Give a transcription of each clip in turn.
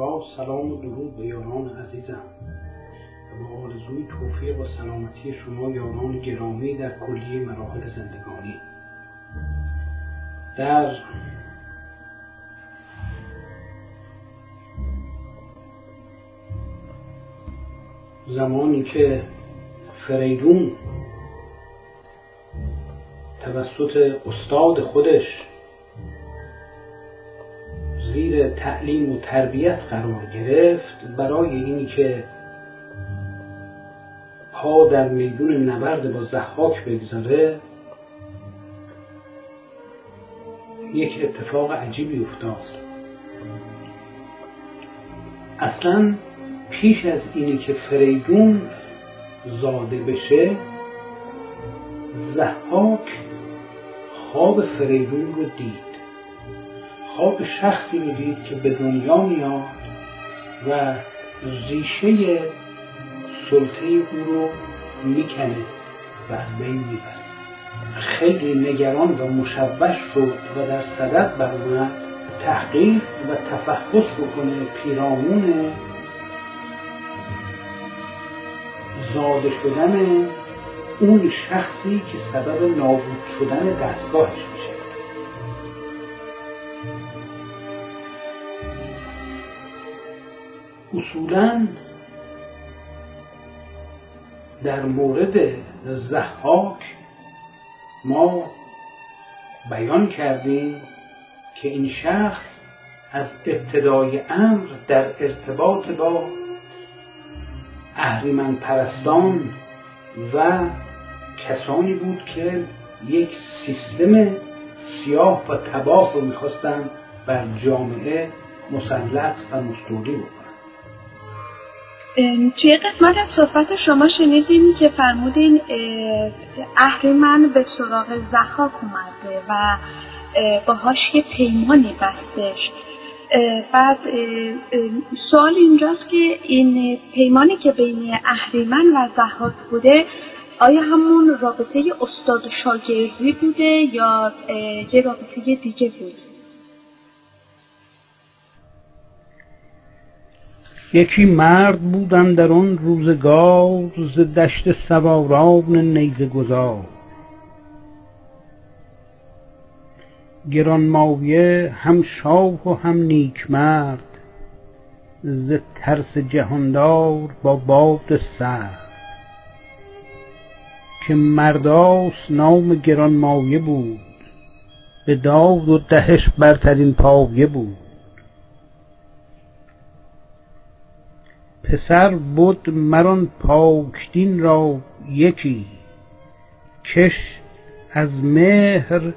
با سلام و درود به یاران عزیزم. و با آرزوی توفیق و سلامتی شما یاران گرامی در کلیه مراحل زندگانی. در زمانی که فریدون توسط استاد خودش زیر تعلیم و تربیت قرار گرفت برای اینی که پا در میدون نبرد با زحاک بگذاره. یک اتفاق عجیبی افتاد. اصلا پیش از اینی که فریدون زاده بشه زحاک خواب فریدون رو دید. خواب شخصی می‌دید که به دنیا میاد و ریشه سلطه او رو می‌کنه و از بین می‌بره. خیلی نگران و مشوش شد و در صدد بر تحقیق و تفحص رو کنه پیرامون زاده شدن اون شخصی که سبب نابود شدن دستگاهش میشه. اصولا در مورد زحاک ما بیان کردیم که این شخص از ابتدای امر در ارتباط با اهریمن پرستان و کسانی بود که یک سیستم سیاه و تباه رو می‌خواستن بر جامعه مسلط و مستولی بکنن توی قسمت از صحبت شما شنیدیم که فرمودین اهریمن به سراغ زحاک اومده و باهاش یه پیمانی بستش بعد سوال اینجاست که این پیمانی که بین اهریمن و زحاک بوده آیا همون رابطه استاد و شاگردی بوده یا یه رابطه دیگه بود؟ یکی مرد بودن در آن روزگار ز دشت سواران نیزه گذار. گرانمایه هم شاه و هم نیک مرد ز ترس جهاندار با باد سر که مرداس نام گرانمایه بود به داد و دهش برترین پایه بود. پسر بود مران پاکدین را یکی. کش از مهر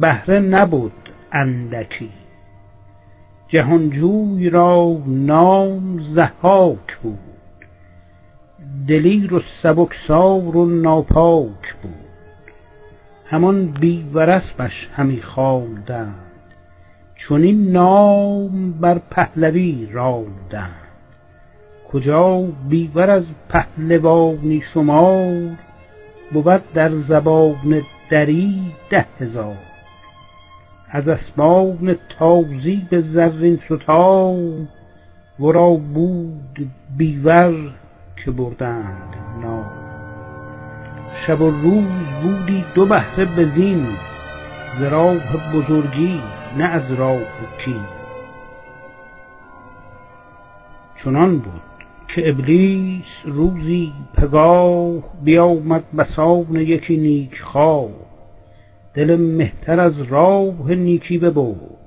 بهره نبود اندکی. جهانجوی را نام زحاک بود. دلیر و سبکسار و ناپاک بود. همان بیورسبش همی خواندند. چنین نام بر پهلوی راندند. کجا بیور از پهلوانی شمار بود در زبان دری ده هزار از اسبان تازی به زرین ستام ورا بود بیور که بردند نام شب و روز بودی دو بهره بزین ز راه بزرگی نه از راه کین چنان بود که ابلیس روزی پگاه بیامد بسان یکی نیک خواه. دل مهتر از راه نیکی ببرد.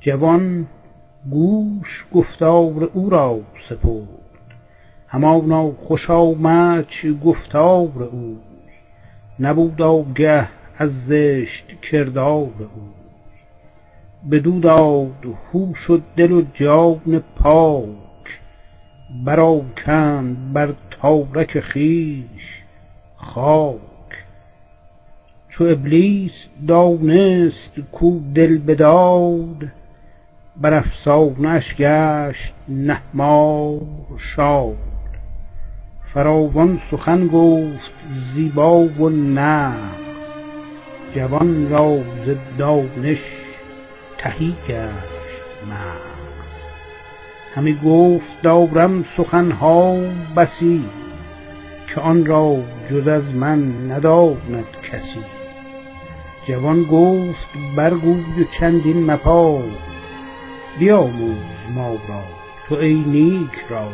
جوان گوش گفتار او را سپرد. همانا خوش آمد گفتار او. نبود آگه از زشت کردار او. بدو داد هوش و دل و جان پاک برآکند بر تارک خویش خاک. چو ابلیس دانست کو دل بداد بر افسانه اش گشت نهمار شاد. فراوان سخن گفت زیبا و نغز جوان را ز دانش تهی گشت مغز همی گفت دارم سخنها بسی که آن را جز از من نداند کسی. جوان گفت برگوی و چندین مپا بیاموز ما را تو ای نیک را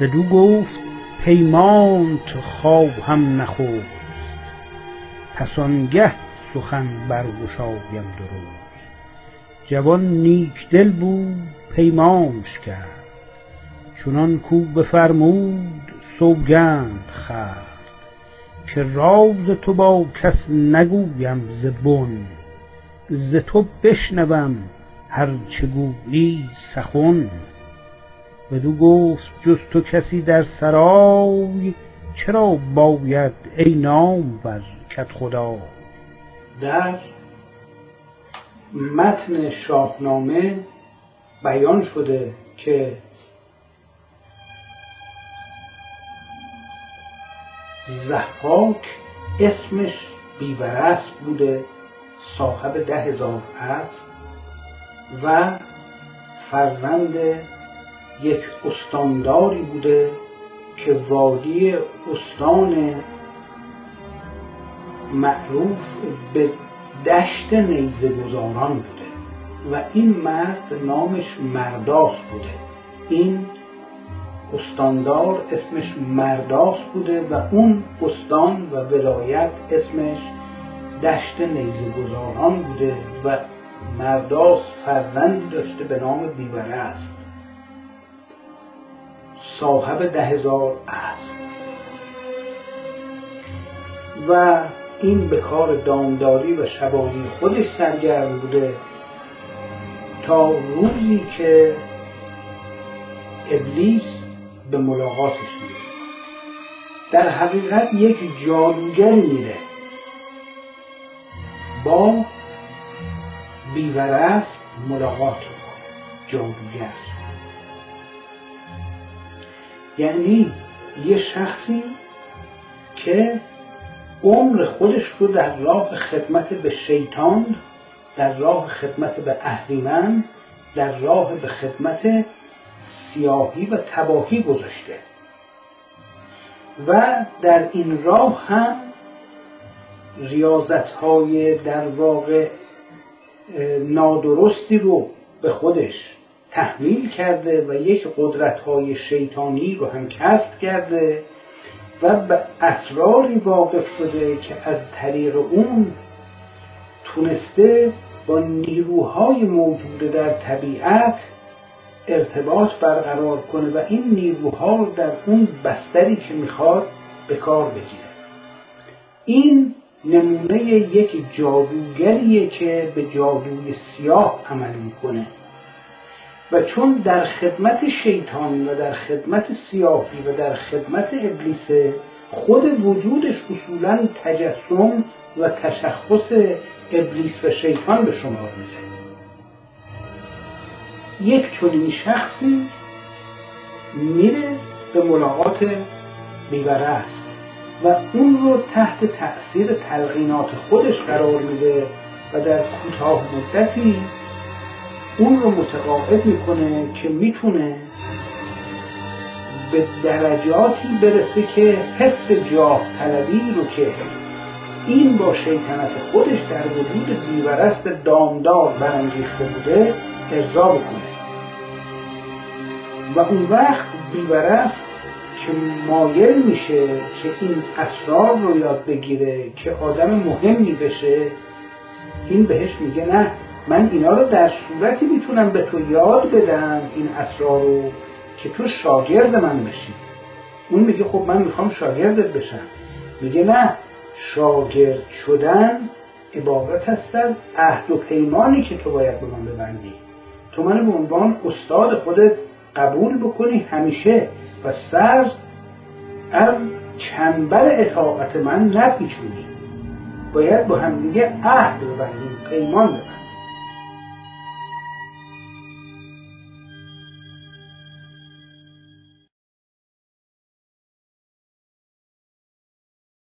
بدو گفت پیمانت خواهم نخست پس آنگه سخن برگشایم درست. جوان نیک دل بود پیمانش کرد. چنان کو بفرمود سوگند خورد. که راز تو با کس نگویم ز بن ز تو بشنوم هر چه گویی سخن. بدو گفت جز تو کسی در سرای چرا باید ای نامور کدخدای در متن شاهنامه بیان شده که زحاک اسمش بیورست بوده صاحب ده هزار اسب و فرزند یک استانداری بوده که وادی استان معروف به دشت نیزه گذاران بوده و این مرد نامش مرداس بوده. این استاندار اسمش مرداس بوده و اون استان و ولایت اسمش دشت نیزه گذاران بوده و مرداس فرزندی داشته به نام بیوره است. صاحب ده هزار اسب. و این به کار دامداری و شبانی خودش سرگرم بوده تا روزی که ابلیس به ملاقاتش میره. در حقیقت یک جادوگر میره. با بیورست ملاقات جادوگر. یعنی یه شخصی که عمر خودش رو در راه خدمت به شیطان در راه خدمت به اهریمن در راه به خدمت سیاهی و تباهی گذاشته. و در این راه هم ریاضت های در واقع نادرستی رو به خودش تحمیل کرده و یک قدرت های شیطانی رو هم کسب کرده. و به اسراری واقف شده که از طریق اون تونسته با نیروهای موجود در طبیعت ارتباط برقرار کنه و این نیروها رو در اون بستری که می‌خواد به کار بگیره. این نمونه یک جادوگریه که به جادوی سیاه عمل می‌کنه. و چون در خدمت شیطان و در خدمت سیاهی و در خدمت ابلیس خود وجودش اصولا تجسم و تشخص ابلیس و شیطان به شما میره یک چنین شخصی میره به ملاقات بیوره است و اون رو تحت تأثیر تلقینات خودش قرار میده و در کوتاه مدتی اون رو متقاعد می‌کنه که می‌تونه به درجاتی برسه که حس جاه طلبی رو که این با شیطنت خودش در وجود بیورست دامدار برانگیخته بوده ارضا بکنه. و اون وقت بیورست که مایل میشه که این اسرار رو یاد بگیره که آدم مهمی بشه این بهش میگه نه. من اینا رو در صورتی می‌تونم به تو یاد بدم این اسرار رو که تو شاگرد من بشی. اون میگه خب من می‌خوام شاگردت بشم. میگه نه شاگرد شدن عبارت است از عهد و پیمانی که تو باید به من ببندی. تو منو به عنوان استاد خودت قبول بکنی همیشه و سر از چنبر اطاعت من نپیچونی. باید با همدیگه عهد ببندیم پیمان ببندیم.